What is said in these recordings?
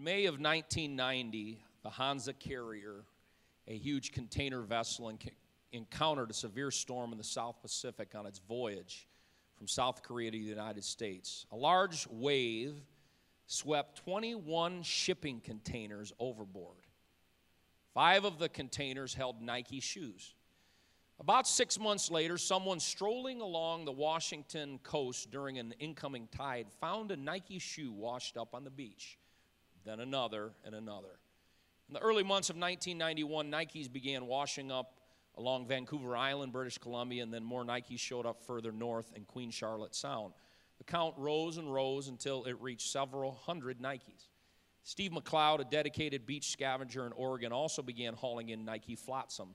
In May of 1990, the Hansa Carrier, a huge container vessel, enc- encountered a severe storm in the South Pacific on its voyage from South Korea to the United States. A large wave swept 21 shipping containers overboard. Five of the containers held Nike shoes. About six months later, someone strolling along the Washington coast during an incoming tide found a Nike shoe washed up on the beach. Then another and another. In the early months of 1991, Nikes began washing up along Vancouver Island, British Columbia, and then more Nikes showed up further north in Queen Charlotte Sound. The count rose and rose until it reached several hundred Nikes. Steve McLeod, a dedicated beach scavenger in Oregon, also began hauling in Nike flotsam.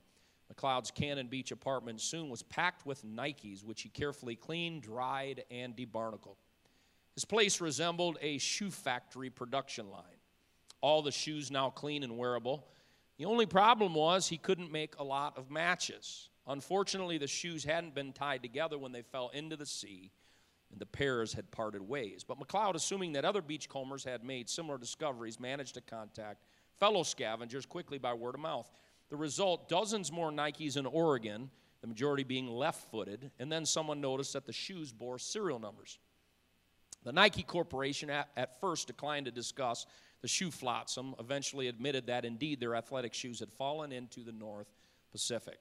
McLeod's Cannon Beach apartment soon was packed with Nikes, which he carefully cleaned, dried, and debarnacled. His place resembled a shoe factory production line. All the shoes now clean and wearable. The only problem was he couldn't make a lot of matches. Unfortunately, the shoes hadn't been tied together when they fell into the sea, and the pairs had parted ways. But McLeod, assuming that other beachcombers had made similar discoveries, managed to contact fellow scavengers quickly by word of mouth. The result dozens more Nikes in Oregon, the majority being left footed, and then someone noticed that the shoes bore serial numbers. The Nike Corporation at, at, first declined to discuss the shoe flotsam, eventually admitted that indeed their athletic shoes had fallen into the North Pacific.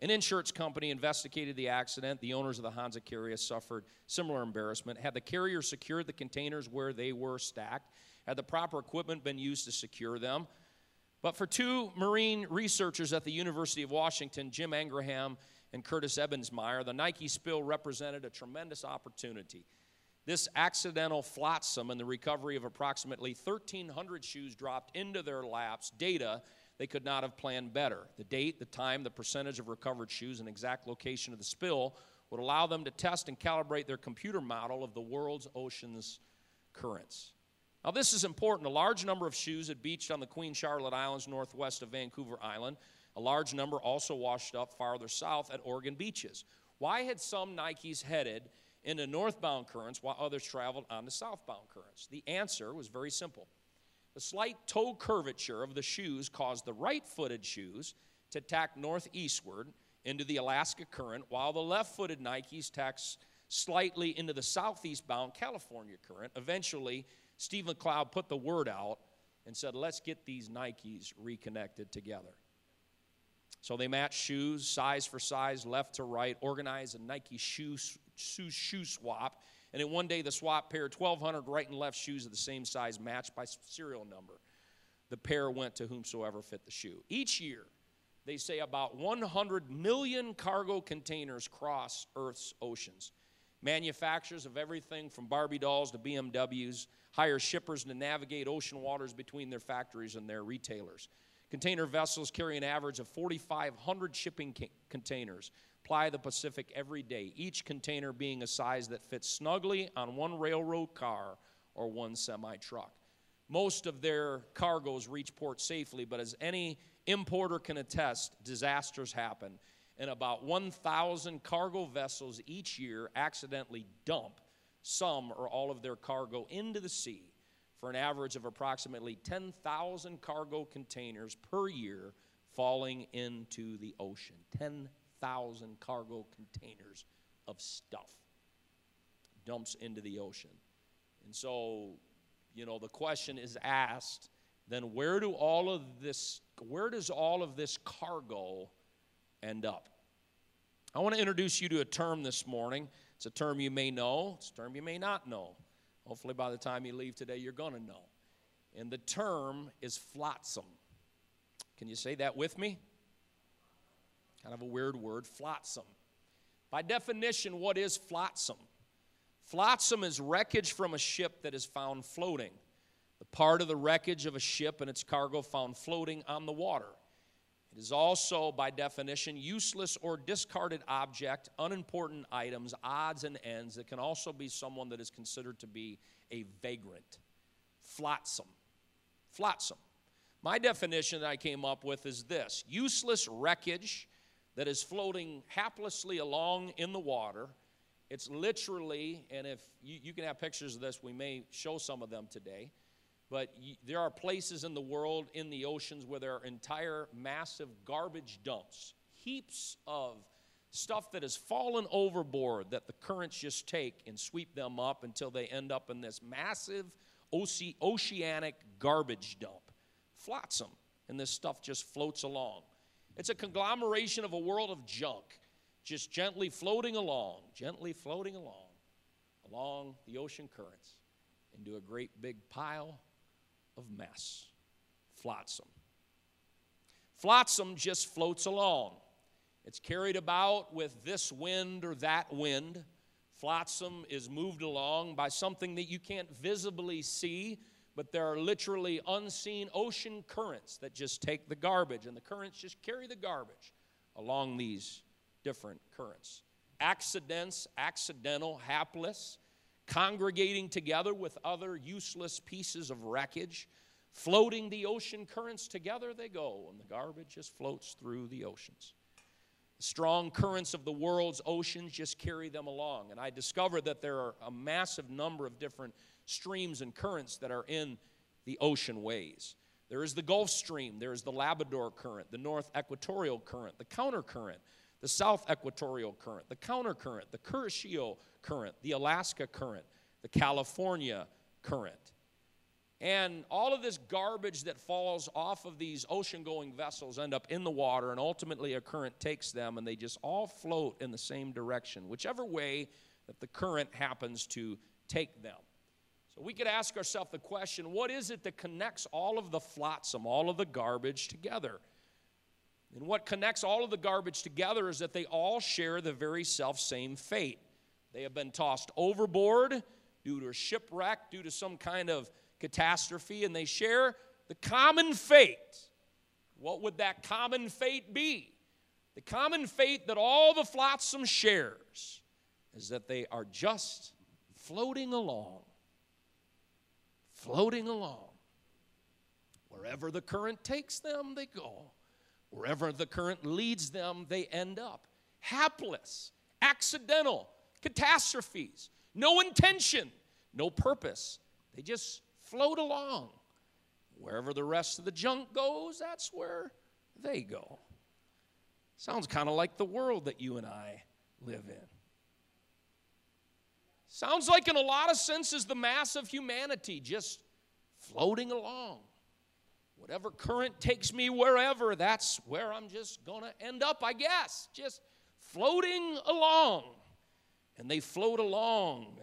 An insurance company investigated the accident. The owners of the Hansa carrier suffered similar embarrassment. Had the carrier secured the containers where they were stacked? Had the proper equipment been used to secure them? But for two marine researchers at the University of Washington, Jim Ingraham and Curtis Ebbesmeyer, the Nike spill represented a tremendous opportunity. This accidental flotsam and the recovery of approximately 1,300 shoes dropped into their laps, data they could not have planned better. The date, the time, the percentage of recovered shoes, and exact location of the spill would allow them to test and calibrate their computer model of the world's ocean's currents. Now, this is important. A large number of shoes had beached on the Queen Charlotte Islands northwest of Vancouver Island. A large number also washed up farther south at Oregon beaches. Why had some Nikes headed into northbound currents while others traveled on the southbound currents? The answer was very simple. The slight toe curvature of the shoes caused the right footed shoes to tack northeastward into the Alaska current, while the left footed Nikes tacked slightly into the southeastbound California current. Eventually, Steve McLeod put the word out and said, let's get these Nikes reconnected together. So they matched shoes, size for size, left to right, organized a Nike shoe, shoe, shoe swap. And in one day, the swap paired 1,200 right and left shoes of the same size, matched by serial number. The pair went to whomsoever fit the shoe. Each year, they say about 100 million cargo containers cross Earth's oceans. Manufacturers of everything from Barbie dolls to BMWs hire shippers to navigate ocean waters between their factories and their retailers. Container vessels carry an average of 4,500 shipping ca- containers, ply the Pacific every day, each container being a size that fits snugly on one railroad car or one semi truck. Most of their cargoes reach port safely, but as any importer can attest, disasters happen. And about 1,000 cargo vessels each year accidentally dump some or all of their cargo into the sea for an average of approximately 10,000 cargo containers per year falling into the ocean. 10,000 cargo containers of stuff dumps into the ocean. And so, you know, the question is asked, then where do all of this where does all of this cargo end up? I want to introduce you to a term this morning it's a term you may know, it's a term you may not know. Hopefully, by the time you leave today, you're going to know. And the term is flotsam. Can you say that with me? Kind of a weird word, flotsam. By definition, what is flotsam? Flotsam is wreckage from a ship that is found floating. The part of the wreckage of a ship and its cargo found floating on the water. It is also, by definition, useless or discarded object, unimportant items, odds and ends. That can also be someone that is considered to be a vagrant. Flotsam. Flotsam. My definition that I came up with is this useless wreckage that is floating haplessly along in the water. It's literally, and if you, you can have pictures of this, we may show some of them today. But y- there are places in the world, in the oceans, where there are entire massive garbage dumps, heaps of stuff that has fallen overboard that the currents just take and sweep them up until they end up in this massive oce- oceanic garbage dump. Flotsam, and this stuff just floats along. It's a conglomeration of a world of junk, just gently floating along, gently floating along, along the ocean currents into a great big pile of mess. Flotsam. Flotsam just floats along. It's carried about with this wind or that wind. Flotsam is moved along by something that you can't visibly see, but there are literally unseen ocean currents that just take the garbage, and the currents just carry the garbage along these different currents. Accidents, accidental, hapless, congregating together with other useless pieces of wreckage, floating the ocean currents together they go, and the garbage just floats through the oceans. The strong currents of the world's oceans just carry them along. And I discovered that there are a massive number of different streams and currents that are in the ocean ways. There is the Gulf Stream, there is the Labrador Current, the North Equatorial Current, the Counter Current, the South Equatorial Current, the Counter Current, the Kuroshio Current, the Alaska Current, the California Current. And all of this garbage that falls off of these ocean going vessels end up in the water, and ultimately a current takes them, and they just all float in the same direction, whichever way that the current happens to take them. So we could ask ourselves the question what is it that connects all of the flotsam, all of the garbage together? And what connects all of the garbage together is that they all share the very self same fate. They have been tossed overboard due to a shipwreck, due to some kind of catastrophe, and they share the common fate. What would that common fate be? The common fate that all the flotsam shares is that they are just floating along, floating along. Wherever the current takes them, they go. Wherever the current leads them, they end up. Hapless, accidental, catastrophes, no intention, no purpose. They just float along. Wherever the rest of the junk goes, that's where they go. Sounds kind of like the world that you and I live in. Sounds like, in a lot of senses, the mass of humanity just floating along. Whatever current takes me wherever, that's where I'm just going to end up, I guess. Just floating along. And they float along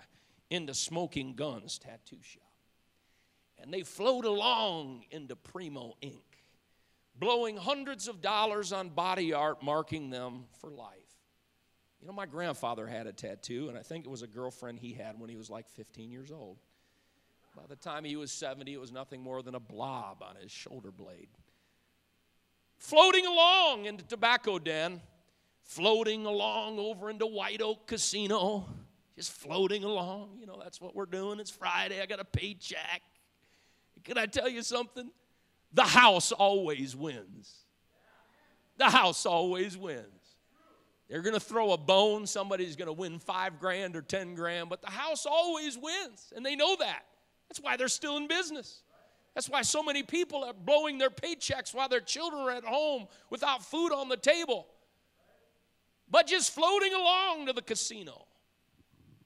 into Smoking Guns Tattoo Shop and they float along into Primo Ink, blowing hundreds of dollars on body art, marking them for life. You know, my grandfather had a tattoo, and I think it was a girlfriend he had when he was like 15 years old. By the time he was 70, it was nothing more than a blob on his shoulder blade. Floating along into Tobacco Den, floating along over into White Oak Casino, just floating along. You know, that's what we're doing. It's Friday, I got a paycheck. Can I tell you something? The house always wins. The house always wins. They're going to throw a bone, somebody's going to win five grand or 10 grand, but the house always wins, and they know that. That's why they're still in business. That's why so many people are blowing their paychecks while their children are at home without food on the table, but just floating along to the casino.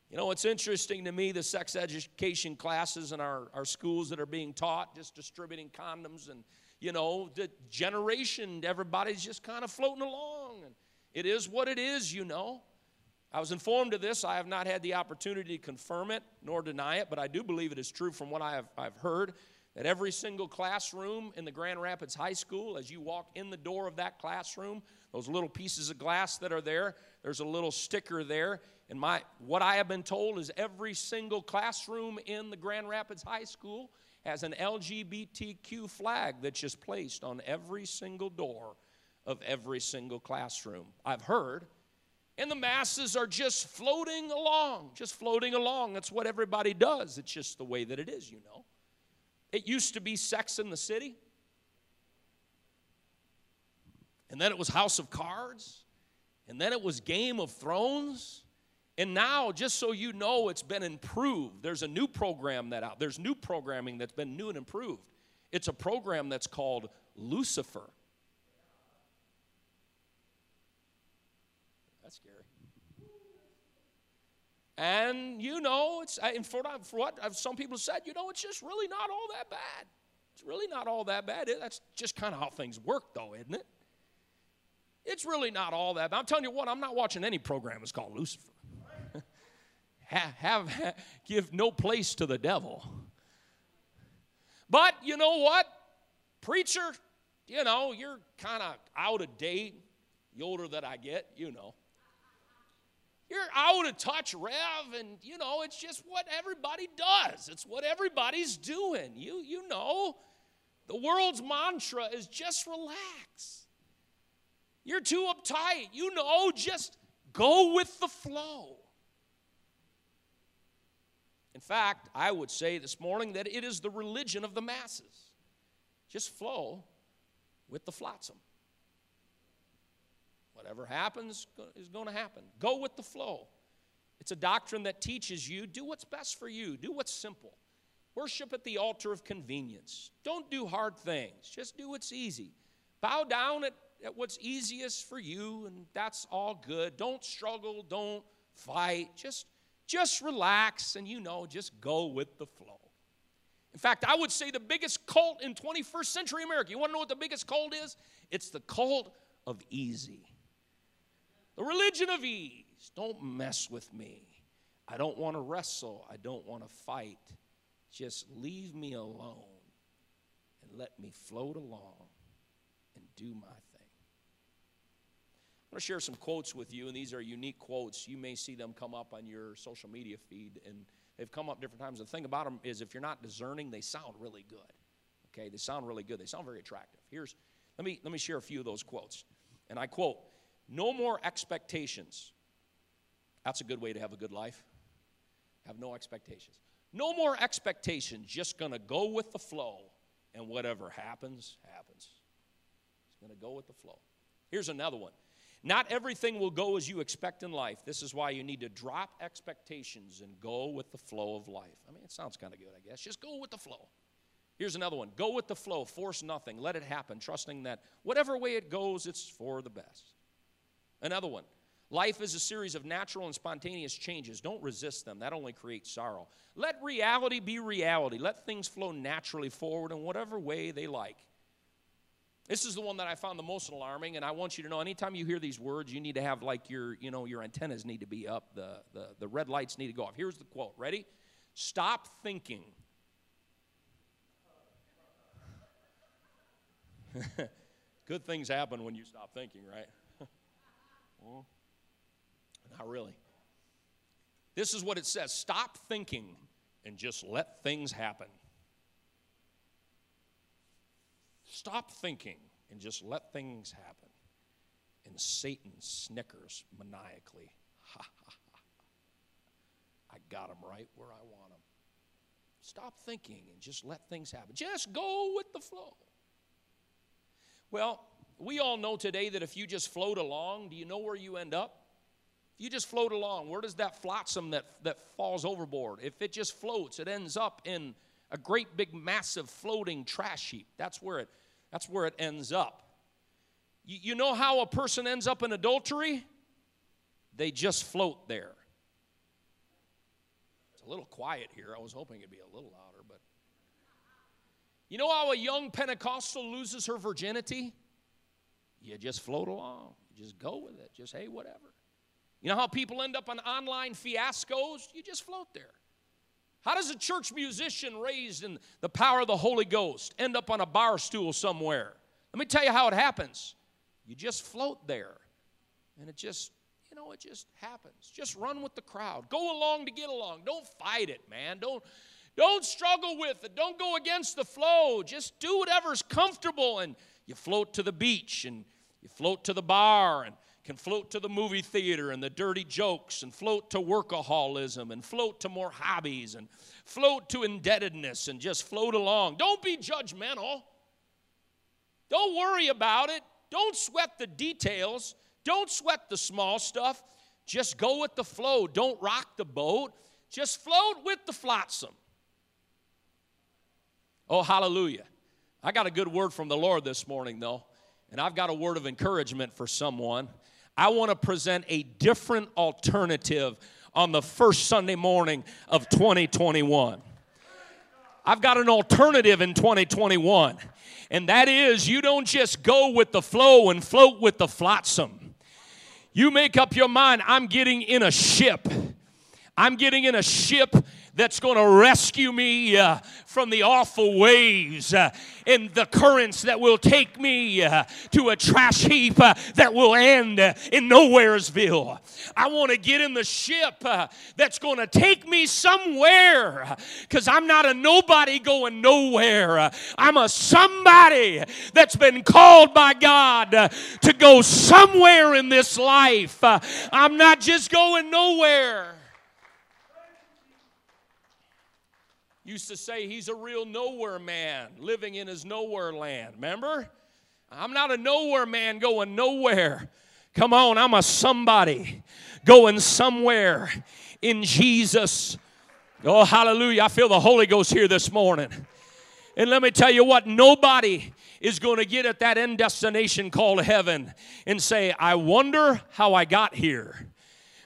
You know, it's interesting to me the sex education classes in our, our schools that are being taught, just distributing condoms, and, you know, the generation, everybody's just kind of floating along. And it is what it is, you know. I was informed of this. I have not had the opportunity to confirm it nor deny it, but I do believe it is true from what I have, I've heard that every single classroom in the Grand Rapids High School, as you walk in the door of that classroom, those little pieces of glass that are there, there's a little sticker there. And my what I have been told is every single classroom in the Grand Rapids High School has an LGBTQ flag that's just placed on every single door of every single classroom. I've heard. And the masses are just floating along, just floating along. That's what everybody does. It's just the way that it is, you know. It used to be Sex in the City. And then it was House of Cards. And then it was Game of Thrones. And now, just so you know, it's been improved. There's a new program that out. There's new programming that's been new and improved. It's a program that's called Lucifer. That's scary. And you know, it's and for, for what some people said, you know, it's just really not all that bad. It's really not all that bad. That's just kind of how things work, though, isn't it? It's really not all that bad. I'm telling you what, I'm not watching any program that's called Lucifer. have, have give no place to the devil. But you know what? Preacher, you know, you're kind of out of date. The older that I get, you know. You're out of touch, Rev, and you know, it's just what everybody does. It's what everybody's doing. You, you know, the world's mantra is just relax. You're too uptight. You know, just go with the flow. In fact, I would say this morning that it is the religion of the masses. Just flow with the flotsam. Whatever happens is going to happen. Go with the flow. It's a doctrine that teaches you do what's best for you, do what's simple. Worship at the altar of convenience. Don't do hard things, just do what's easy. Bow down at, at what's easiest for you, and that's all good. Don't struggle, don't fight. Just just relax and you know, just go with the flow. In fact, I would say the biggest cult in 21st century America, you want to know what the biggest cult is? It's the cult of easy. The religion of ease. Don't mess with me. I don't want to wrestle. I don't want to fight. Just leave me alone and let me float along and do my thing. I'm going to share some quotes with you, and these are unique quotes. You may see them come up on your social media feed, and they've come up different times. The thing about them is, if you're not discerning, they sound really good. Okay, they sound really good. They sound very attractive. Here's let me let me share a few of those quotes, and I quote: "No more expectations." That's a good way to have a good life. Have no expectations. No more expectations. Just going to go with the flow, and whatever happens, happens. It's going to go with the flow. Here's another one. Not everything will go as you expect in life. This is why you need to drop expectations and go with the flow of life. I mean, it sounds kind of good, I guess. Just go with the flow. Here's another one go with the flow, force nothing, let it happen, trusting that whatever way it goes, it's for the best. Another one life is a series of natural and spontaneous changes. Don't resist them, that only creates sorrow. Let reality be reality, let things flow naturally forward in whatever way they like. This is the one that I found the most alarming, and I want you to know anytime you hear these words, you need to have like your, you know, your antennas need to be up, the, the, the red lights need to go off. Here's the quote. Ready? Stop thinking. Good things happen when you stop thinking, right? Well, not really. This is what it says stop thinking and just let things happen. Stop thinking and just let things happen. And Satan snickers maniacally. Ha ha ha. I got him right where I want him. Stop thinking and just let things happen. Just go with the flow. Well, we all know today that if you just float along, do you know where you end up? If you just float along, where does that flotsam that, that falls overboard? If it just floats, it ends up in a great big massive floating trash heap. That's where it that's where it ends up. You, you know how a person ends up in adultery? They just float there. It's a little quiet here. I was hoping it'd be a little louder, but you know how a young Pentecostal loses her virginity? You just float along. You just go with it. Just hey, whatever. You know how people end up on online fiascos? You just float there. How does a church musician raised in the power of the Holy Ghost end up on a bar stool somewhere? Let me tell you how it happens. You just float there, and it just, you know, it just happens. Just run with the crowd. Go along to get along. Don't fight it, man. Don't don't struggle with it. Don't go against the flow. Just do whatever's comfortable and you float to the beach and you float to the bar and can float to the movie theater and the dirty jokes and float to workaholism and float to more hobbies and float to indebtedness and just float along. Don't be judgmental. Don't worry about it. Don't sweat the details. Don't sweat the small stuff. Just go with the flow. Don't rock the boat. Just float with the flotsam. Oh, hallelujah. I got a good word from the Lord this morning, though, and I've got a word of encouragement for someone. I want to present a different alternative on the first Sunday morning of 2021. I've got an alternative in 2021, and that is you don't just go with the flow and float with the flotsam. You make up your mind, I'm getting in a ship. I'm getting in a ship that's going to rescue me uh, from the awful waves uh, and the currents that will take me uh, to a trash heap uh, that will end uh, in Nowheresville. I want to get in the ship uh, that's going to take me somewhere because I'm not a nobody going nowhere. I'm a somebody that's been called by God to go somewhere in this life. I'm not just going nowhere. Used to say he's a real nowhere man living in his nowhere land. Remember? I'm not a nowhere man going nowhere. Come on, I'm a somebody going somewhere in Jesus. Oh, hallelujah. I feel the Holy Ghost here this morning. And let me tell you what, nobody is going to get at that end destination called heaven and say, I wonder how I got here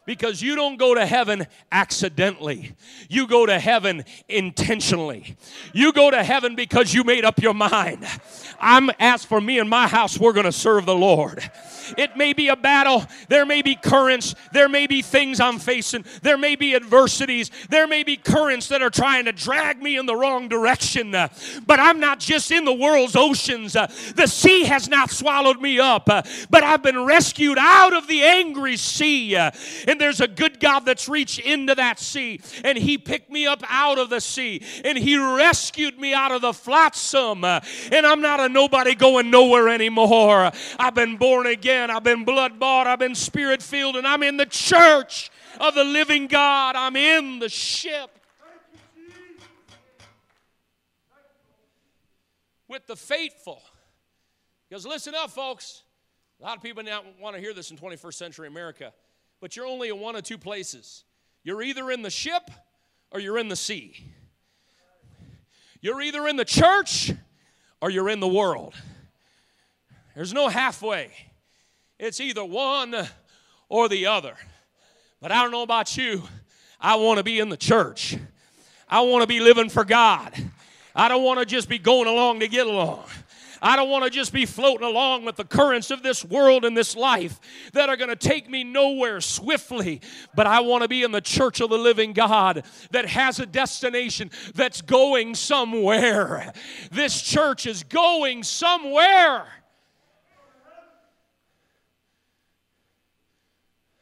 because you don't go to heaven accidentally. You go to heaven intentionally. You go to heaven because you made up your mind. I'm as for me and my house, we're going to serve the Lord. It may be a battle, there may be currents, there may be things I'm facing, there may be adversities, there may be currents that are trying to drag me in the wrong direction. But I'm not just in the world's oceans. The sea has not swallowed me up, but I've been rescued out of the angry sea. And there's a good God that's reached into that sea, and He picked me up out of the sea, and He rescued me out of the flotsam. And I'm not a nobody going nowhere anymore. I've been born again. I've been blood bought. I've been spirit filled, and I'm in the church of the living God. I'm in the ship. With the faithful. Because listen up, folks. A lot of people now want to hear this in 21st century America, but you're only in one of two places. You're either in the ship or you're in the sea. You're either in the church or you're in the world. There's no halfway. It's either one or the other. But I don't know about you. I want to be in the church. I want to be living for God. I don't want to just be going along to get along. I don't want to just be floating along with the currents of this world and this life that are going to take me nowhere swiftly. But I want to be in the church of the living God that has a destination that's going somewhere. This church is going somewhere.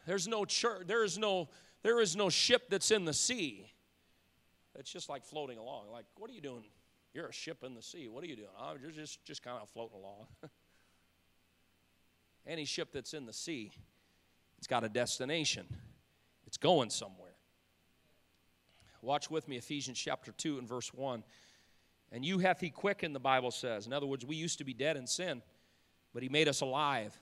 There's no church, there is no, there is no ship that's in the sea. It's just like floating along. Like, what are you doing? You're a ship in the sea. What are you doing? Oh, you're just, just kind of floating along. Any ship that's in the sea, it's got a destination. It's going somewhere. Watch with me Ephesians chapter 2 and verse 1. And you hath he quickened, the Bible says. In other words, we used to be dead in sin, but he made us alive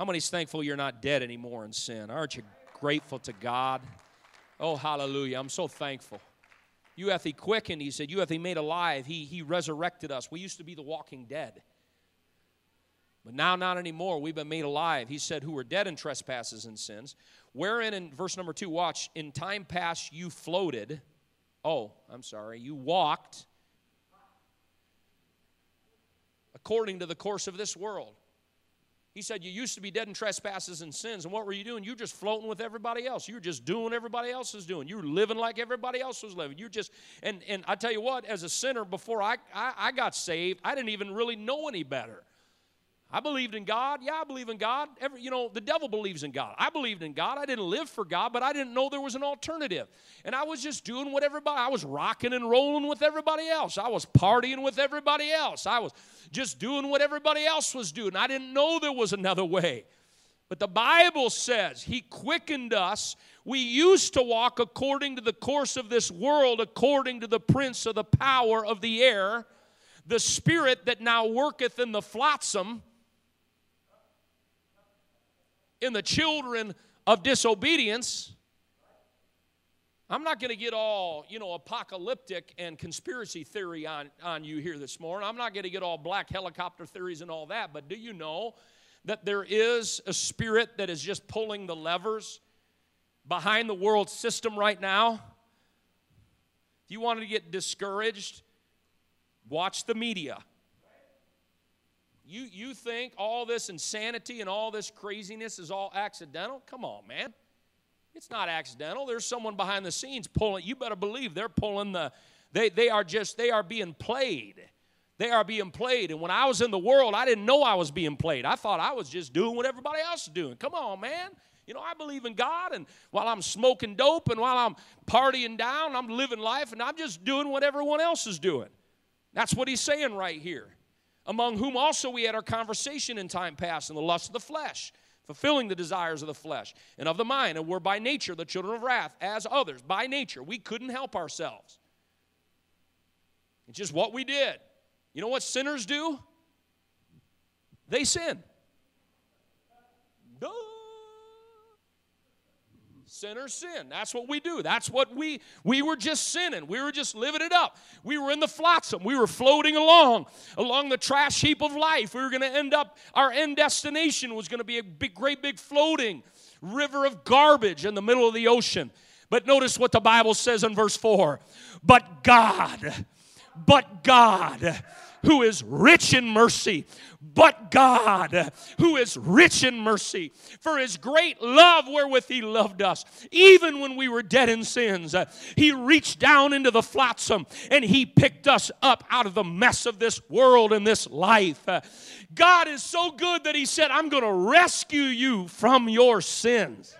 how many's thankful you're not dead anymore in sin? Aren't you grateful to God? Oh, hallelujah. I'm so thankful. You hath he quickened, he said. You hath he made alive. He, he resurrected us. We used to be the walking dead. But now, not anymore. We've been made alive. He said, Who were dead in trespasses and sins. Wherein, in verse number two, watch, in time past you floated. Oh, I'm sorry. You walked according to the course of this world. He said, You used to be dead in trespasses and sins. And what were you doing? You were just floating with everybody else. You were just doing everybody else is doing. You were living like everybody else was living. You just, and, and I tell you what, as a sinner, before I, I, I got saved, I didn't even really know any better. I believed in God. Yeah, I believe in God. Every, you know, the devil believes in God. I believed in God. I didn't live for God, but I didn't know there was an alternative. And I was just doing what everybody, I was rocking and rolling with everybody else. I was partying with everybody else. I was just doing what everybody else was doing. I didn't know there was another way. But the Bible says He quickened us. We used to walk according to the course of this world, according to the prince of the power of the air, the spirit that now worketh in the flotsam in the children of disobedience, I'm not going to get all, you know, apocalyptic and conspiracy theory on, on you here this morning. I'm not going to get all black helicopter theories and all that, but do you know that there is a spirit that is just pulling the levers behind the world system right now? If you wanted to get discouraged, watch the media. You, you think all this insanity and all this craziness is all accidental? Come on, man. It's not accidental. There's someone behind the scenes pulling. You better believe they're pulling the, they, they are just, they are being played. They are being played. And when I was in the world, I didn't know I was being played. I thought I was just doing what everybody else is doing. Come on, man. You know, I believe in God, and while I'm smoking dope and while I'm partying down, I'm living life, and I'm just doing what everyone else is doing. That's what he's saying right here. Among whom also we had our conversation in time past in the lust of the flesh fulfilling the desires of the flesh and of the mind, and we're by nature the children of wrath, as others. By nature, we couldn't help ourselves. It's just what we did. You know what sinners do? They sin. Sinners sin. That's what we do. That's what we we were just sinning. We were just living it up. We were in the flotsam. We were floating along along the trash heap of life. We were going to end up our end destination was going to be a big great big floating river of garbage in the middle of the ocean. But notice what the Bible says in verse 4. But God, but God who is rich in mercy, but God, who is rich in mercy, for his great love wherewith he loved us, even when we were dead in sins, uh, he reached down into the flotsam and he picked us up out of the mess of this world and this life. Uh, God is so good that he said, I'm going to rescue you from your sins.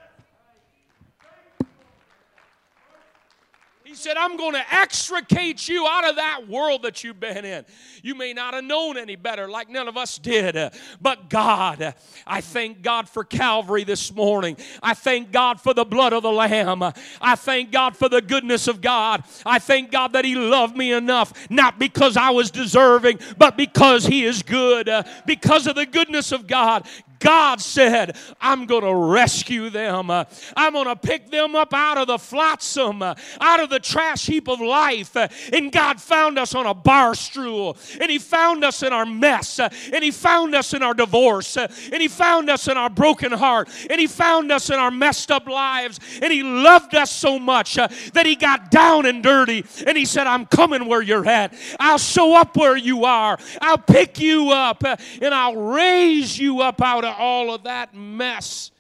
He said, I'm going to extricate you out of that world that you've been in. You may not have known any better, like none of us did, uh, but God, uh, I thank God for Calvary this morning. I thank God for the blood of the Lamb. I thank God for the goodness of God. I thank God that He loved me enough, not because I was deserving, but because He is good. Uh, because of the goodness of God, God said, I'm going to rescue them. I'm going to pick them up out of the flotsam, out of the trash heap of life. And God found us on a bar stool, and He found us in our mess, and He found us in our divorce, and He found us in our broken heart, and He found us in our messed up lives, and He loved us so much that He got down and dirty, and He said, I'm coming where you're at. I'll show up where you are. I'll pick you up, and I'll raise you up out of all of that mess.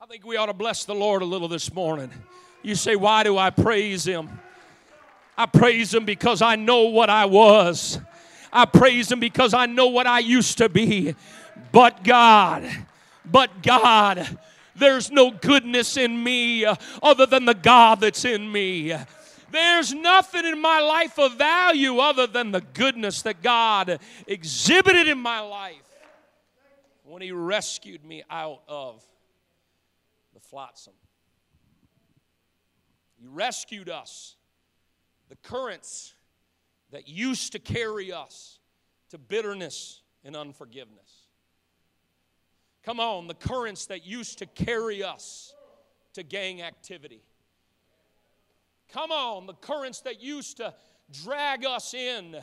I think we ought to bless the Lord a little this morning. You say, Why do I praise Him? I praise Him because I know what I was. I praise Him because I know what I used to be. But God, but God, there's no goodness in me uh, other than the God that's in me. There's nothing in my life of value other than the goodness that God exhibited in my life when He rescued me out of the flotsam. He rescued us. The currents that used to carry us to bitterness and unforgiveness. Come on, the currents that used to carry us to gang activity Come on, the currents that used to drag us in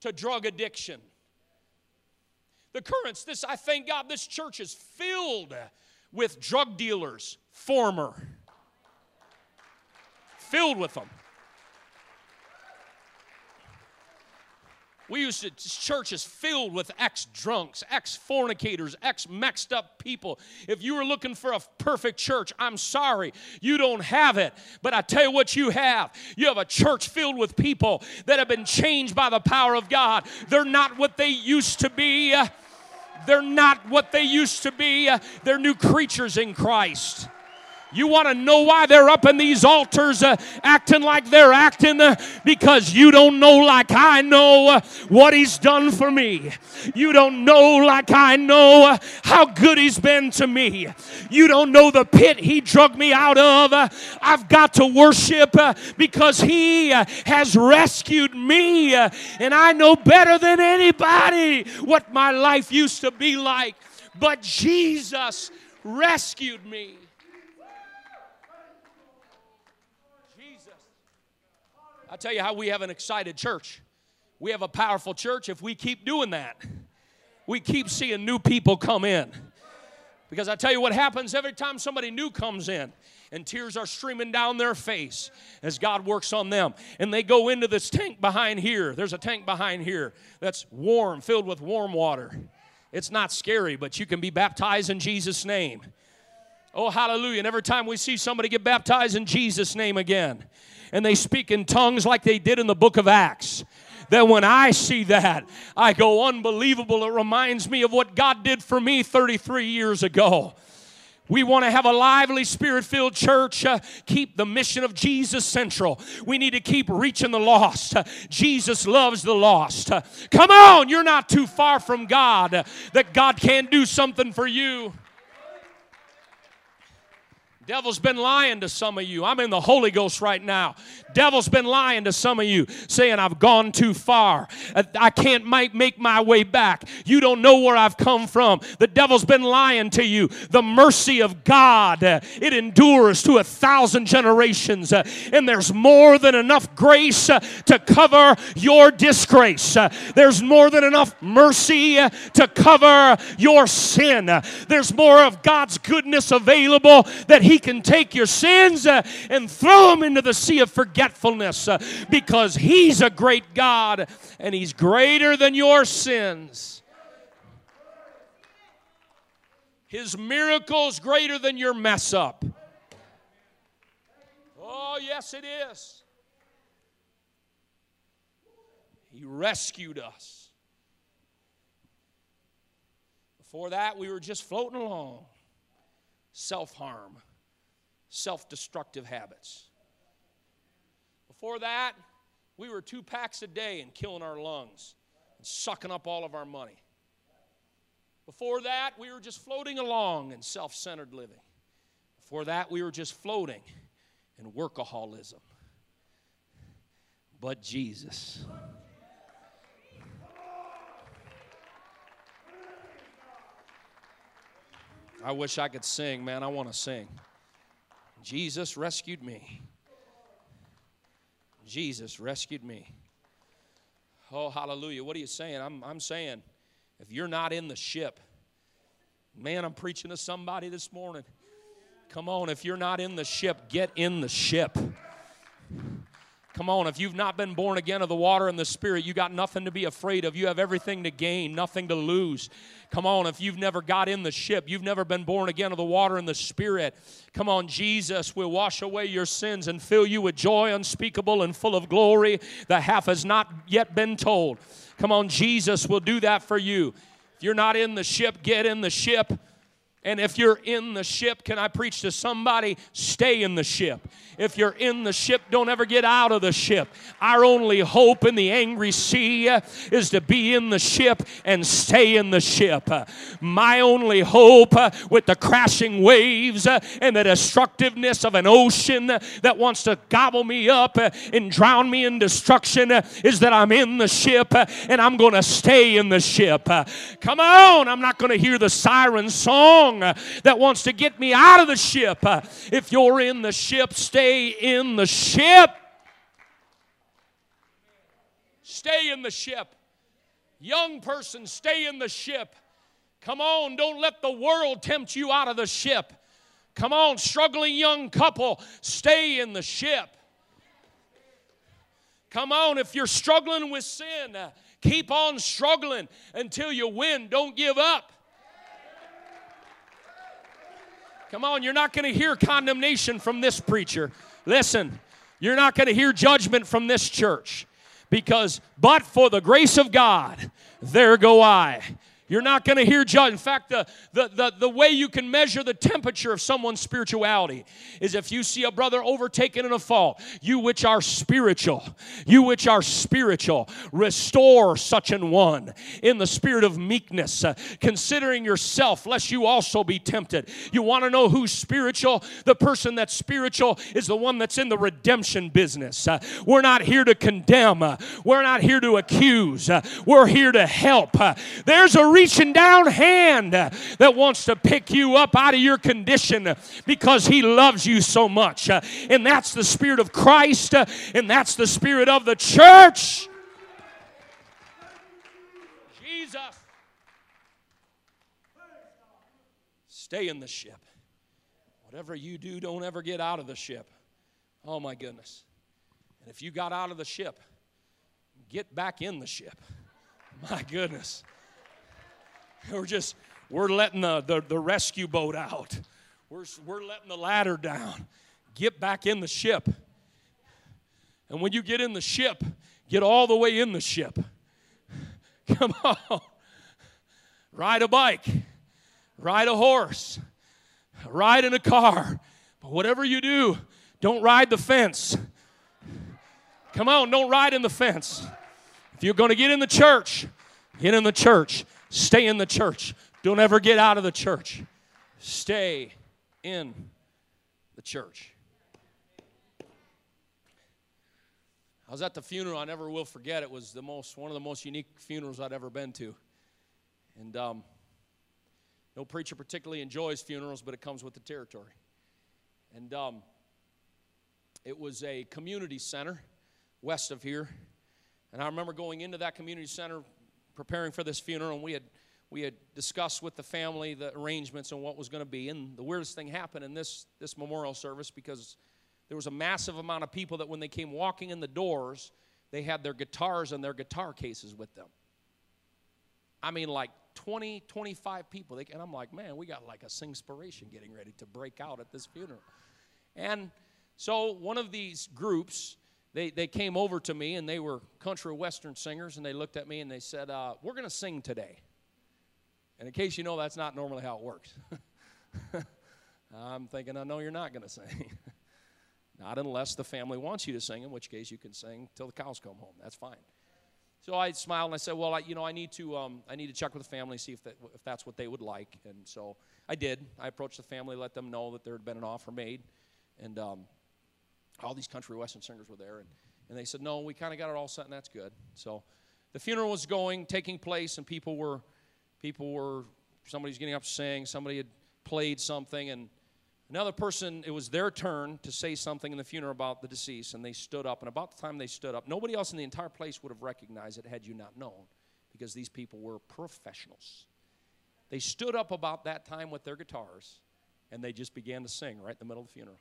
to drug addiction. The currents, this, I thank God, this church is filled with drug dealers, former. Filled with them. We used to, church is filled with ex drunks, ex fornicators, ex mixed up people. If you were looking for a perfect church, I'm sorry, you don't have it. But I tell you what, you have. You have a church filled with people that have been changed by the power of God. They're not what they used to be, they're not what they used to be. They're new creatures in Christ. You want to know why they're up in these altars uh, acting like they're acting? Uh, because you don't know, like I know, uh, what He's done for me. You don't know, like I know, uh, how good He's been to me. You don't know the pit He drug me out of. Uh, I've got to worship uh, because He has rescued me. and I know better than anybody what my life used to be like but Jesus rescued me. I tell you how we have an excited church. We have a powerful church if we keep doing that. We keep seeing new people come in. Because I tell you what happens every time somebody new comes in and tears are streaming down their face as God works on them. And they go into this tank behind here. There's a tank behind here that's warm, filled with warm water. It's not scary, but you can be baptized in Jesus' name. Oh, hallelujah. And every time we see somebody get baptized in Jesus' name again, and they speak in tongues like they did in the book of Acts, then when I see that, I go, unbelievable. It reminds me of what God did for me 33 years ago. We want to have a lively, spirit filled church. Uh, keep the mission of Jesus central. We need to keep reaching the lost. Uh, Jesus loves the lost. Uh, come on, you're not too far from God uh, that God can do something for you. Devil's been lying to some of you. I'm in the Holy Ghost right now. Devil's been lying to some of you, saying, I've gone too far. Uh, I can't make my way back. You don't know where I've come from. The devil's been lying to you. The mercy of God, uh, it endures to a thousand generations. Uh, and there's more than enough grace to cover your disgrace. There's more than enough mercy to cover your sin. There's more of God's goodness available that He can take your sins uh, and throw them into the sea of forgetfulness uh, because He's a great God and He's greater than your sins. His miracles greater than your mess up. Oh, yes, it is. He rescued us. Before that, we were just floating along. Self harm self destructive habits. Before that, we were two packs a day and killing our lungs and sucking up all of our money. Before that, we were just floating along in self centered living. Before that, we were just floating in workaholism. But Jesus. I wish I could sing, man. I want to sing. Jesus rescued me. Jesus rescued me. Oh, hallelujah. What are you saying? I'm, I'm saying, if you're not in the ship, man, I'm preaching to somebody this morning. Come on, if you're not in the ship, get in the ship. Come on, if you've not been born again of the water and the Spirit, you got nothing to be afraid of. You have everything to gain, nothing to lose. Come on, if you've never got in the ship, you've never been born again of the water and the Spirit. Come on, Jesus will wash away your sins and fill you with joy unspeakable and full of glory The half has not yet been told. Come on, Jesus will do that for you. If you're not in the ship, get in the ship. And if you're in the ship, can I preach to somebody? Stay in the ship. If you're in the ship, don't ever get out of the ship. Our only hope in the angry sea uh, is to be in the ship and stay in the ship. Uh, my only hope uh, with the crashing waves and the destructiveness of an ocean that wants to gobble me up and drown me in destruction is that I'm in the ship and I'm going to stay in the ship. Come on, I'm not going to hear the siren song song uh, that wants to get me out of the ship. Uh, if you're in the ship, stay in the ship. Stay in the ship. Young person, stay in the ship. Come on, don't let the world tempt you out of the ship. Come on, struggling young couple, stay in the ship. Come on, if you're struggling with sin, uh, keep on struggling until you win. Don't give up. Come on, you're not going to hear condemnation from this preacher. Listen, you're not going to hear judgment from this church because, but for the grace of God, there go I. You're not going to hear judge. In fact, the, the, the, the way you can measure the temperature of someone's spirituality is if you see a brother overtaken in a fault, you which are spiritual, you which are spiritual, restore such an one in the spirit of meekness, uh, considering yourself, lest you also be tempted. You want to know who's spiritual? The person that's spiritual is the one that's in the redemption business. Uh, we're not here to condemn, uh, we're not here to accuse, uh, we're here to help. Uh, there's a reaching down hand that wants to pick you up out of your condition because He loves you so much. And that's the Spirit of Christ, and that's the Spirit of the church. Jesus. Stay in the ship. Whatever you do, don't ever get out of the ship. Oh my goodness. And if you got out of the ship, get back in the ship. My goodness. We're just, we're letting the, the, the rescue boat out. We're, we're letting the ladder down. Get back in the ship. And when you get in the ship, get all the way in the ship. Come on. Ride a bike, ride a horse, ride in a car. But whatever you do, don't ride the fence. Come on, don't ride in the fence. If you're going to get in the church, get in the church. Stay in the church. Don't ever get out of the church. Stay in the church. I was at the funeral. I never will forget. It was the most one of the most unique funerals I'd ever been to. And um, no preacher particularly enjoys funerals, but it comes with the territory. And um, it was a community center west of here. And I remember going into that community center preparing for this funeral, and we had we had discussed with the family the arrangements and what was going to be. And the weirdest thing happened in this this memorial service because there was a massive amount of people that when they came walking in the doors, they had their guitars and their guitar cases with them. I mean, like 20, 25 people. and I'm like, man, we got like a singspiration getting ready to break out at this funeral. And so one of these groups, they, they came over to me and they were country western singers and they looked at me and they said, uh, We're going to sing today. And in case you know, that's not normally how it works. I'm thinking, I know you're not going to sing. Not unless the family wants you to sing, in which case you can sing till the cows come home. That's fine. So I smiled and I said, "Well, I, you know, I need to, um, I need to check with the family, see if that, if that's what they would like." And so I did. I approached the family, let them know that there had been an offer made, and um, all these country western singers were there, and, and they said, "No, we kind of got it all set, and that's good." So the funeral was going, taking place, and people were, people were, somebody's getting up to sing, somebody had played something, and Another person, it was their turn to say something in the funeral about the deceased, and they stood up. And about the time they stood up, nobody else in the entire place would have recognized it had you not known, because these people were professionals. They stood up about that time with their guitars, and they just began to sing right in the middle of the funeral.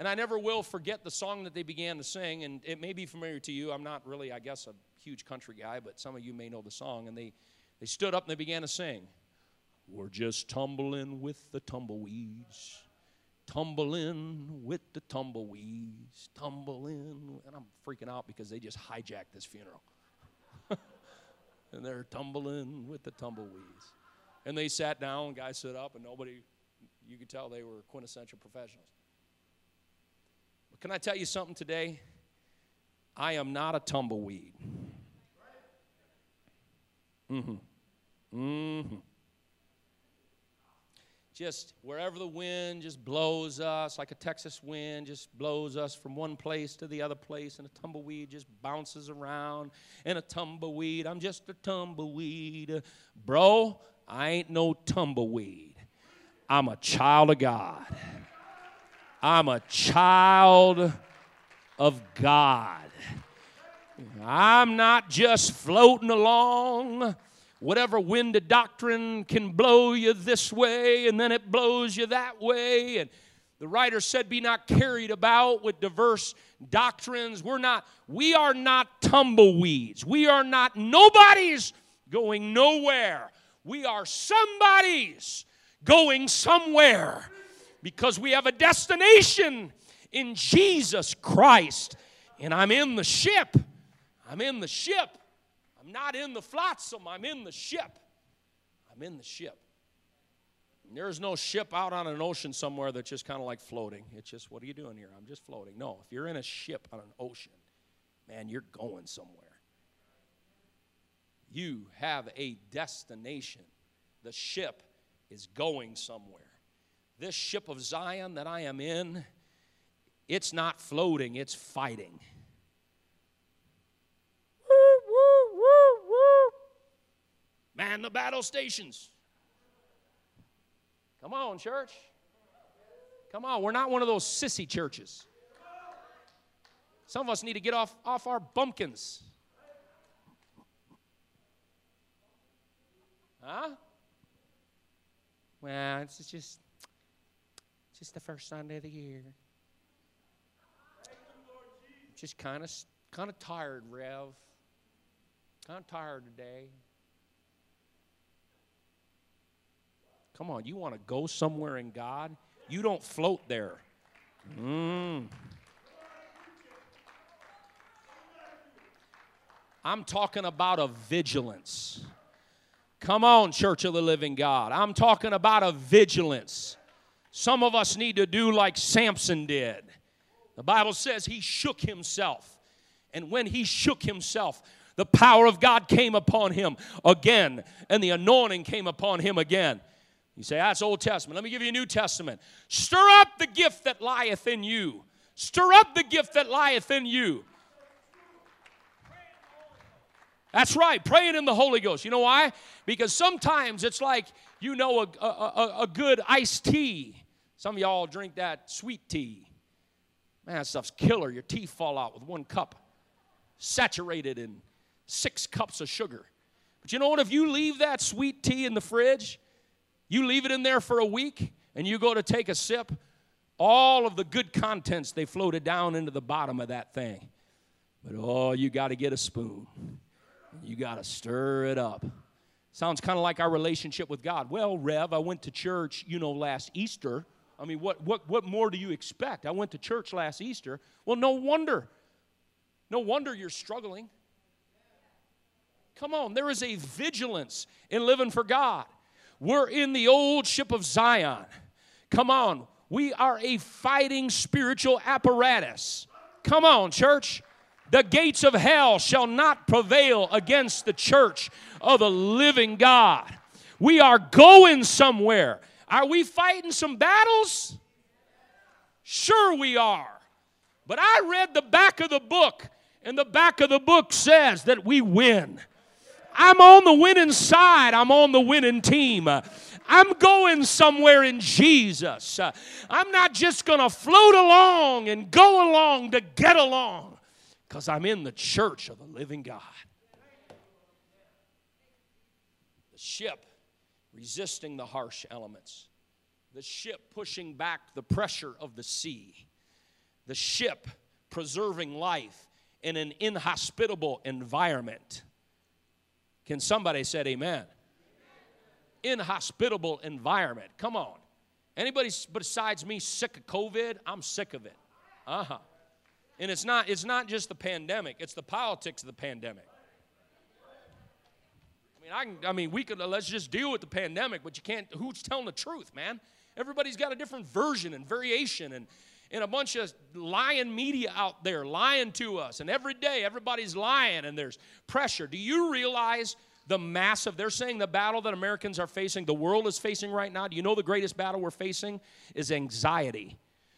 And I never will forget the song that they began to sing, and it may be familiar to you. I'm not really, I guess, a huge country guy, but some of you may know the song. And they, they stood up and they began to sing. We're just tumbling with the tumbleweeds, tumbling with the tumbleweeds, tumbling. And I'm freaking out because they just hijacked this funeral. and they're tumbling with the tumbleweeds. And they sat down, guys stood up, and nobody, you could tell they were quintessential professionals. Can I tell you something today? I am not a tumbleweed. Mm hmm. Mm hmm just wherever the wind just blows us, like a Texas wind, just blows us from one place to the other place, and a tumbleweed just bounces around. And a tumbleweed, I'm just a tumbleweed. Bro, I ain't no tumbleweed. I'm a child of God. I'm a child of God. I'm not just floating along. Whatever wind of doctrine can blow you this way and then it blows you that way. And the writer said be not carried about with diverse doctrines. We're not we are not tumbleweeds. We are not nobodies going nowhere. We are somebody's going somewhere because we have a destination in Jesus Christ and I'm in the ship I'm in the ship I'm not in the flotsam, I'm in the ship. I'm in the ship. And there's no ship out on an ocean somewhere that's just kind of like floating. It's just, what are you doing here? I'm just floating. No, if you're in a ship on an ocean, man, you're going somewhere. You have a destination. The ship is going somewhere. This ship of Zion that I am in, it's not floating, it's fighting. Man, the battle stations. Come on, church. Come on, we're not one of those sissy churches. Some of us need to get off, off our bumpkins. Huh? Well, it's just just the first Sunday of the year. Just kind of kind of tired, Rev. Kind of tired today. Come on, you want to go somewhere in God? You don't float there. Mm. I'm talking about a vigilance. Come on, Church of the Living God. I'm talking about a vigilance. Some of us need to do like Samson did. The Bible says he shook himself. And when he shook himself, the power of God came upon him again, and the anointing came upon him again. You say, that's Old Testament. Let me give you a New Testament. Stir up the gift that lieth in you. Stir up the gift that lieth in you. That's right, praying in the Holy Ghost. You know why? Because sometimes it's like you know a, a, a, good iced tea. Some of y'all drink that sweet tea. Man, that stuff's killer. Your teeth fall out with one cup, saturated in six cups of sugar. But you know what? If you leave that sweet tea in the fridge, you leave it in there for a week, and you go to take a sip, all of the good contents they floated down into the bottom of that thing. But oh, you got to get a spoon. You got to stir it up. Sounds kind of like our relationship with God. Well, Rev, I went to church, you know, last Easter. I mean, what, what, what more do you expect? I went to church last Easter. Well, no wonder. No wonder you're struggling. Come on, there is a vigilance in living for God. We're in the old ship of Zion. Come on, we are a fighting spiritual apparatus. Come on, church. The gates of hell shall not prevail against the church of the living God. We are going somewhere. Are we fighting some battles? Sure, we are. But I read the back of the book, and the back of the book says that we win. I'm on the winning side, I'm on the winning team. I'm going somewhere in Jesus. I'm not just going to float along and go along to get along because I'm in the church of the living God. The ship resisting the harsh elements, the ship pushing back the pressure of the sea, the ship preserving life in an inhospitable environment. Can somebody say amen? Inhospitable environment. Come on. Anybody besides me sick of COVID? I'm sick of it. Uh huh. And it's not, it's not just the pandemic, it's the politics of the pandemic. I mean, I, can, I mean, we could, let's just deal with the pandemic, but you can't, who's telling the truth, man? Everybody's got a different version and variation and, and a bunch of lying media out there lying to us. And every day, everybody's lying and there's pressure. Do you realize the massive, they're saying the battle that Americans are facing, the world is facing right now? Do you know the greatest battle we're facing is anxiety?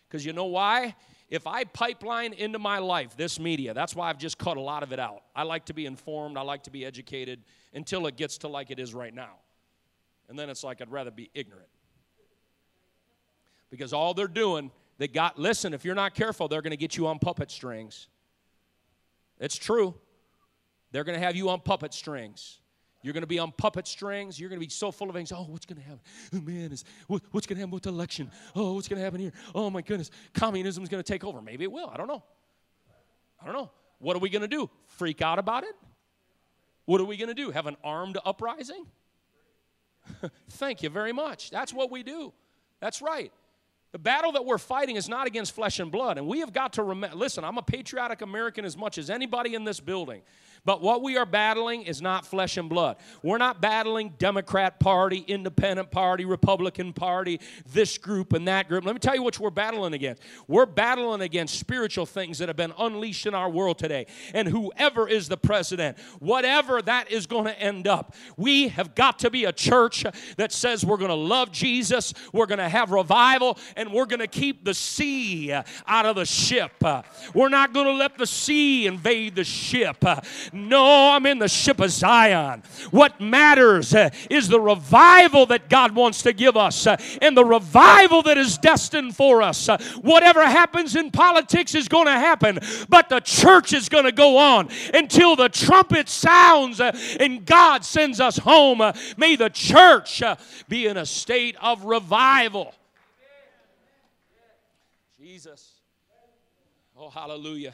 Because you know why? If I pipeline into my life this media, that's why I've just cut a lot of it out. I like to be informed, I like to be educated until it gets to like it is right now. And then it's like I'd rather be ignorant. Because all they're doing, they got, listen, if you're not careful, they're going to get you on puppet strings. It's true. They're going to have you on puppet strings. You're going to be on puppet strings. You're going to be so full of anxiety. Oh, what's going to happen? Oh, man, is, what, what's going to happen with the election? Oh, what's going to happen here? Oh, my goodness. Communism is going to take over. Maybe it will. I don't know. I don't know. What are we going to do? Freak out about it? What are we going to do? Have an armed uprising? Thank you very much. That's what we do. That's right. The battle that we're fighting is not against flesh and blood. And we have got to remember listen, I'm a patriotic American as much as anybody in this building. But what we are battling is not flesh and blood. We're not battling Democrat Party, Independent Party, Republican Party, this group and that group. Let me tell you what we're battling against. We're battling against spiritual things that have been unleashed in our world today. And whoever is the president, whatever that is going to end up, we have got to be a church that says we're going to love Jesus, we're going to have revival, and we're going to keep the sea out of the ship. We're not going to let the sea invade the ship. No, I'm in the ship of Zion. What matters uh, is the revival that God wants to give us uh, and the revival that is destined for us. Uh, whatever happens in politics is going to happen, but the church is going to go on until the trumpet sounds and God sends us home. May the church be in a state of revival. Jesus. Oh, hallelujah.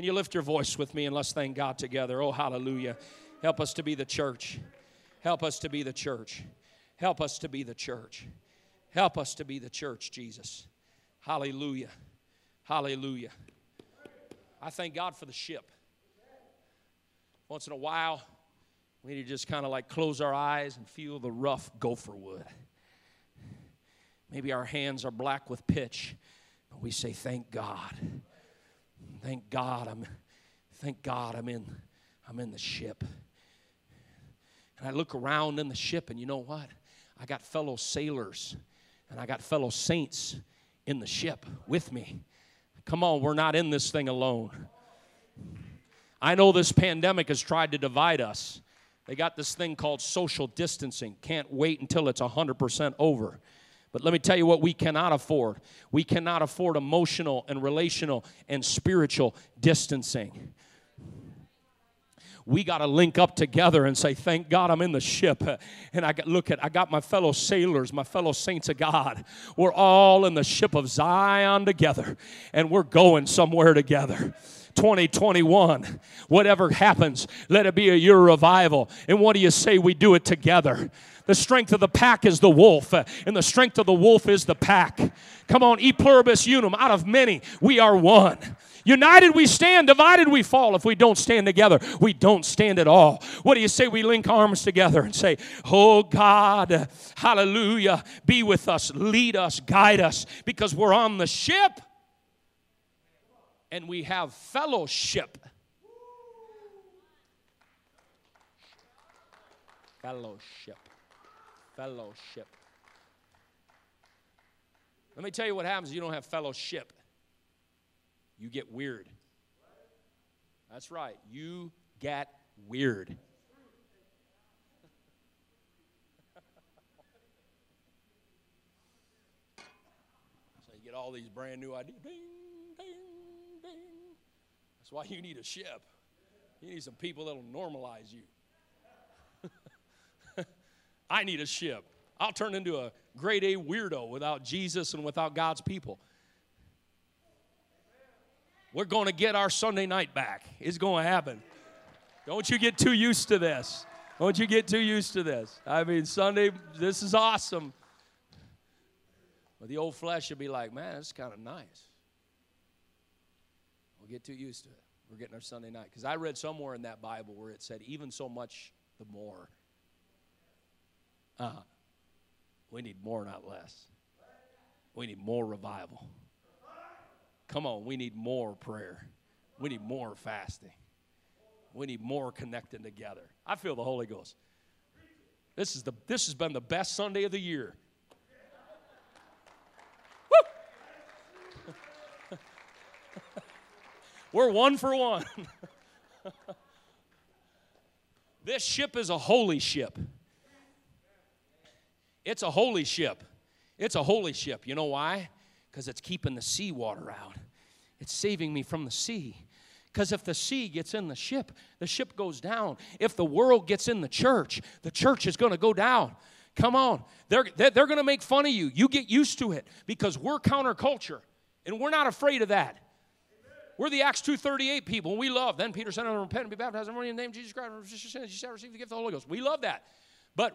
Can you lift your voice with me and let's thank God together? Oh, hallelujah. Help us to be the church. Help us to be the church. Help us to be the church. Help us to be the church, Jesus. Hallelujah. Hallelujah. I thank God for the ship. Once in a while, we need to just kind of like close our eyes and feel the rough gopher wood. Maybe our hands are black with pitch, but we say, Thank God. Thank God I'm thank God I'm in I'm in the ship. And I look around in the ship, and you know what? I got fellow sailors and I got fellow saints in the ship with me. Come on, we're not in this thing alone. I know this pandemic has tried to divide us. They got this thing called social distancing. Can't wait until it's 100% over. But let me tell you what we cannot afford. We cannot afford emotional and relational and spiritual distancing we got to link up together and say, Thank God I'm in the ship. And I got, look at, I got my fellow sailors, my fellow saints of God. We're all in the ship of Zion together, and we're going somewhere together. 2021. Whatever happens, let it be a year of revival. And what do you say we do it together? The strength of the pack is the wolf, and the strength of the wolf is the pack. Come on, e pluribus unum, out of many, we are one. United we stand, divided we fall. If we don't stand together, we don't stand at all. What do you say? We link arms together and say, Oh God, hallelujah, be with us, lead us, guide us, because we're on the ship and we have fellowship. Fellowship. Fellowship. Let me tell you what happens you don't have fellowship. You get weird. That's right. You get weird. so you get all these brand new ideas. Ding, ding, ding. That's why you need a ship. You need some people that'll normalize you. I need a ship. I'll turn into a grade A weirdo without Jesus and without God's people. We're going to get our Sunday night back. It's going to happen. Don't you get too used to this. Don't you get too used to this. I mean, Sunday, this is awesome. But the old flesh will be like, man, it's kind of nice. We'll get too used to it. We're getting our Sunday night. Because I read somewhere in that Bible where it said, even so much the more. Uh, we need more, not less. We need more revival. Come on, we need more prayer. We need more fasting. We need more connecting together. I feel the Holy Ghost. This, is the, this has been the best Sunday of the year. We're one for one. this ship is a holy ship. It's a holy ship. It's a holy ship. You know why? Because it's keeping the seawater out. It's saving me from the sea. Because if the sea gets in the ship, the ship goes down. If the world gets in the church, the church is going to go down. Come on. They're, they're, they're going to make fun of you. You get used to it because we're counterculture, and we're not afraid of that. We're the Acts 2.38 people, we love. Then Peter said, repent and be baptized in the name of Jesus Christ. You shall receive the gift of the Holy Ghost. We love that. But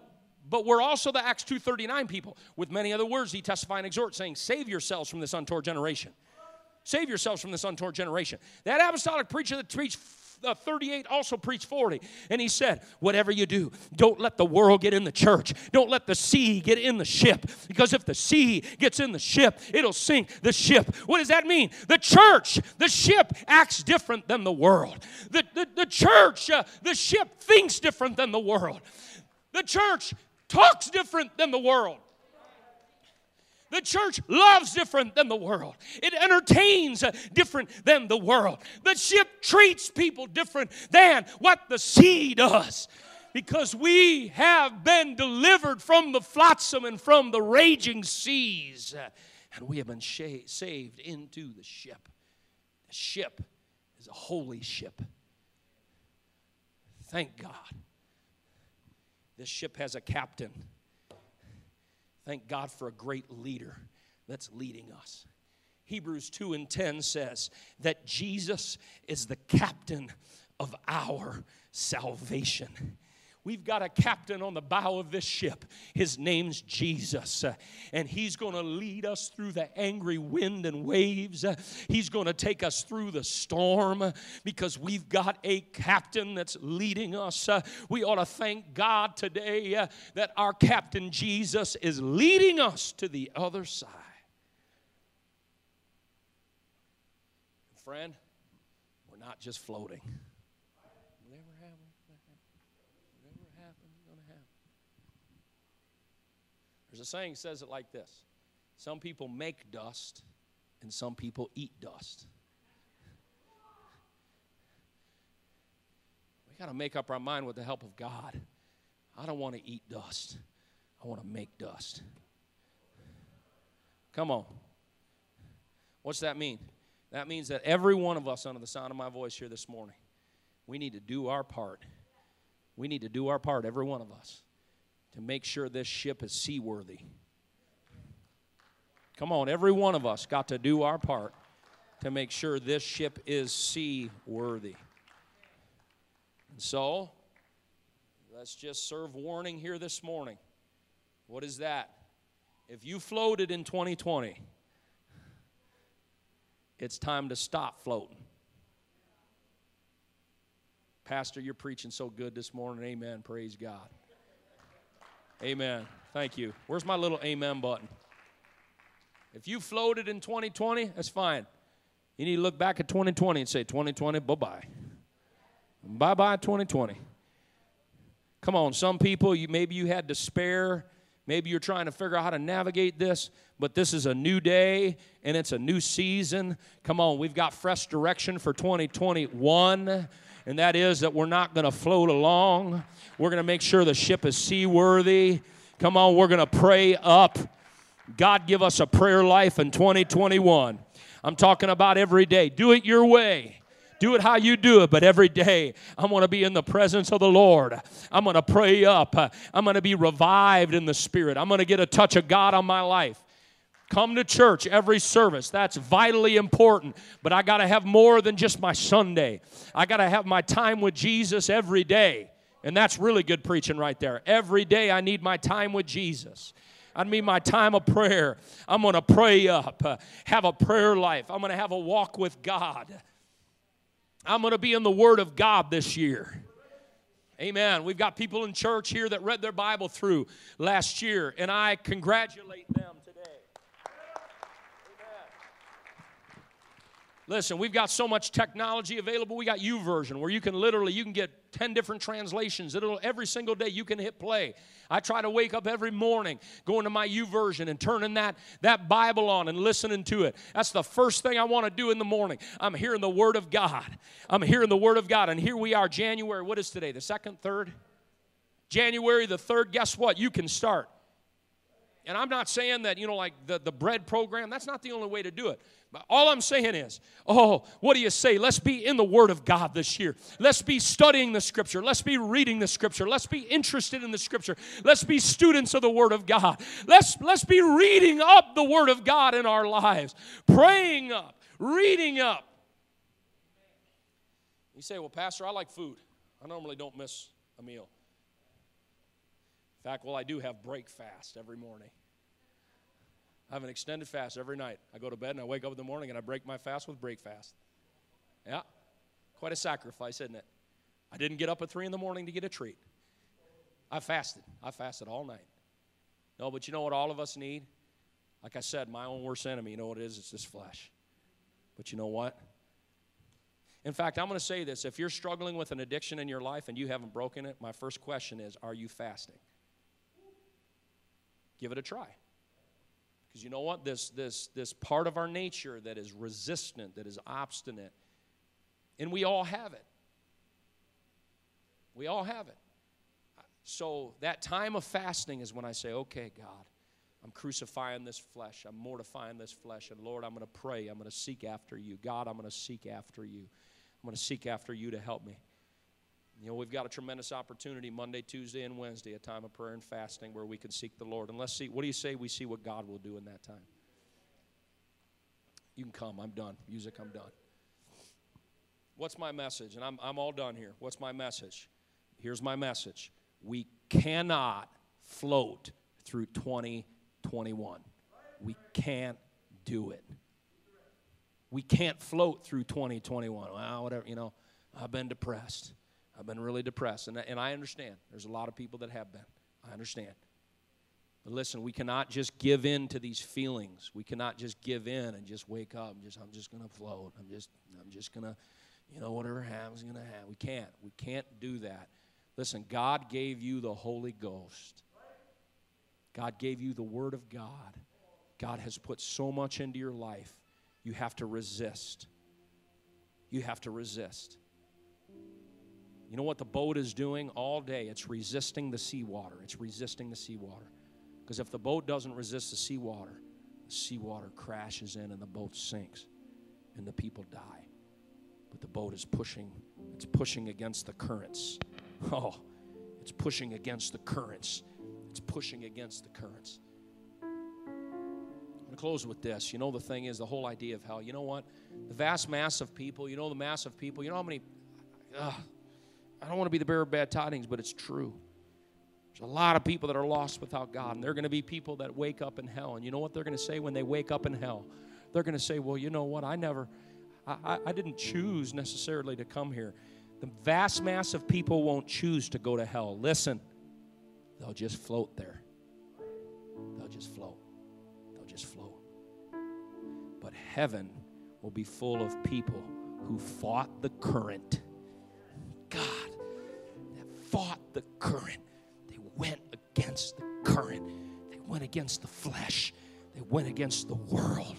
but we're also the Acts 2.39 people. With many other words, he testify and exhort, saying, Save yourselves from this untoward generation. Save yourselves from this untoward generation. That apostolic preacher that preached uh, 38 also preached 40. And he said, Whatever you do, don't let the world get in the church. Don't let the sea get in the ship. Because if the sea gets in the ship, it'll sink the ship. What does that mean? The church, the ship acts different than the world. The, the, the church, uh, the ship thinks different than the world. The church talks different than the world. The church loves different than the world. It entertains different than the world. The ship treats people different than what the sea does. Because we have been delivered from the flotsam and from the raging seas. And we have been saved into the ship. The ship is a holy ship. Thank God. This ship has a captain. Thank God for a great leader that's leading us. Hebrews 2 and 10 says that Jesus is the captain of our salvation. We've got a captain on the bow of this ship. His name's Jesus. And he's going to lead us through the angry wind and waves. He's going to take us through the storm because we've got a captain that's leading us. We ought to thank God today that our captain Jesus is leading us to the other side. Friend, we're not just floating. There's a saying says it like this Some people make dust, and some people eat dust. We got to make up our mind with the help of God. I don't want to eat dust, I want to make dust. Come on. What's that mean? That means that every one of us, under the sound of my voice here this morning, we need to do our part. We need to do our part, every one of us to make sure this ship is seaworthy. Come on, every one of us got to do our part to make sure this ship is seaworthy. And so, let's just serve warning here this morning. What is that? If you floated in 2020, it's time to stop floating. Pastor, you're preaching so good this morning. Amen. Praise God. Amen. Thank you. Where's my little amen button? If you floated in 2020, that's fine. You need to look back at 2020 and say, 2020, bye bye. Bye bye, 2020. Come on, some people, you, maybe you had despair. Maybe you're trying to figure out how to navigate this, but this is a new day and it's a new season. Come on, we've got fresh direction for 2021 and that is that we're not going to float along. We're going to make sure the ship is seaworthy. Come on, we're going to pray up. God, give us a prayer life in 2021. I'm talking about every day. Do it your way. Do it how you do it, but every day I'm going to be in the presence of the Lord. I'm going to pray up. I'm going to be revived in the Spirit. I'm going to get a touch of God on my life. Come to church every service. That's vitally important. But I got to have more than just my Sunday. I got to have my time with Jesus every day. And that's really good preaching right there. Every day I need my time with Jesus. I need my time of prayer. I'm going to pray up, uh, have a prayer life. I'm going to have a walk with God. I'm going to be in the Word of God this year. Amen. We've got people in church here that read their Bible through last year, and I congratulate them. Listen, we've got so much technology available. We got YouVersion where you can literally you can get 10 different translations. It'll every single day you can hit play. I try to wake up every morning going to my U YouVersion and turning that that Bible on and listening to it. That's the first thing I want to do in the morning. I'm hearing the word of God. I'm hearing the word of God and here we are January. What is today? The 2nd, 3rd? January the 3rd. Guess what? You can start. And I'm not saying that, you know, like the, the bread program, that's not the only way to do it. But all I'm saying is, oh, what do you say? Let's be in the Word of God this year. Let's be studying the Scripture. Let's be reading the Scripture. Let's be interested in the Scripture. Let's be students of the Word of God. Let's, let's be reading up the Word of God in our lives, praying up, reading up. You say, well, Pastor, I like food. I normally don't miss a meal. Fact, well, I do have break fast every morning. I have an extended fast every night. I go to bed and I wake up in the morning and I break my fast with break fast. Yeah, quite a sacrifice, isn't it? I didn't get up at 3 in the morning to get a treat. I fasted. I fasted all night. No, but you know what all of us need? Like I said, my own worst enemy, you know what it is? It's this flesh. But you know what? In fact, I'm going to say this. If you're struggling with an addiction in your life and you haven't broken it, my first question is Are you fasting? Give it a try Because you know what? This, this, this part of our nature that is resistant, that is obstinate, and we all have it. We all have it. So that time of fasting is when I say, okay, God, I'm crucifying this flesh. I'm mortifying this flesh. And Lord, I'm going to pray. I'm going to seek after you. God, I'm going to seek after you. I'm going to seek after you to help me. You know, we've got a tremendous opportunity Monday, Tuesday, and Wednesday, a time of prayer and fasting where we can seek the Lord. And let's see, what do you say we see what God will do in that time? You can come. I'm done. Music, I'm done. What's my message? And I'm, I'm all done here. What's my message? Here's my message. We cannot float through 2021. We can't do it. We can't float through 2021. Well, whatever, you know, I've been depressed. I've been really depressed. And, and I understand. There's a lot of people that have been. I understand. But listen, we cannot just give in to these feelings. We cannot just give in and just wake up and just, I'm just to float. I'm just, I'm just to, you know, whatever happens, to happen. We can't. We can't do that. Listen, God gave you the Holy Ghost. God gave you the Word of God. God has put so much into your life. You have to resist. You have to resist. You know what the boat is doing all day? It's resisting the seawater. It's resisting the seawater. Because if the boat doesn't resist the seawater, the seawater crashes in and the boat sinks and the people die. But the boat is pushing, it's pushing against the currents. Oh, it's pushing against the currents. It's pushing against the currents. I'm going to close with this. You know, the thing is, the whole idea of hell, you know what? The vast mass of people, you know, the mass of people, you know how many. Uh, I don't want to be the bearer of bad tidings, but it's true. There's a lot of people that are lost without God, and they're going to be people that wake up in hell. And you know what they're going to say when they wake up in hell? They're going to say, Well, you know what? I never, I, I didn't choose necessarily to come here. The vast mass of people won't choose to go to hell. Listen, they'll just float there. They'll just float. They'll just float. But heaven will be full of people who fought the current. The current. They went against the current. They went against the flesh. They went against the world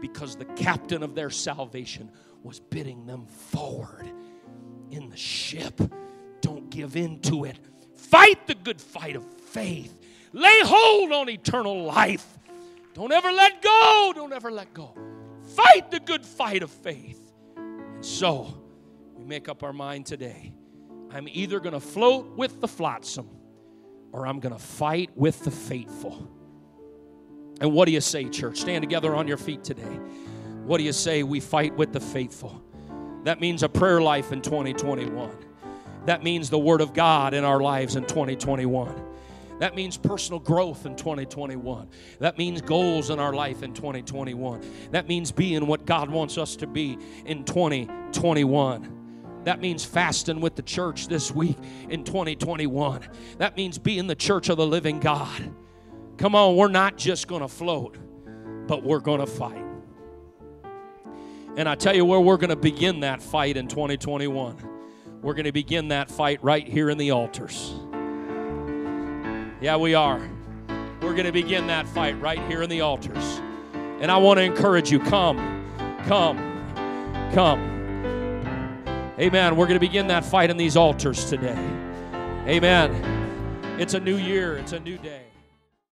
because the captain of their salvation was bidding them forward in the ship. Don't give in to it. Fight the good fight of faith. Lay hold on eternal life. Don't ever let go. Don't ever let go. Fight the good fight of faith. And so, we make up our mind today. I'm either going to float with the flotsam or I'm going to fight with the faithful. And what do you say, church? Stand together on your feet today. What do you say? We fight with the faithful. That means a prayer life in 2021. That means the Word of God in our lives in 2021. That means personal growth in 2021. That means goals in our life in 2021. That means being what God wants us to be in 2021. That means fasting with the church this week in 2021. That means being the church of the living God. Come on, we're not just going to float, but we're going to fight. And I tell you where we're going to begin that fight in 2021. We're going to begin that fight right here in the altars. Yeah, we are. We're going to begin that fight right here in the altars. And I want to encourage you come, come, come. Amen. We're going to begin that fight in these altars today. Amen. It's a new year, it's a new day.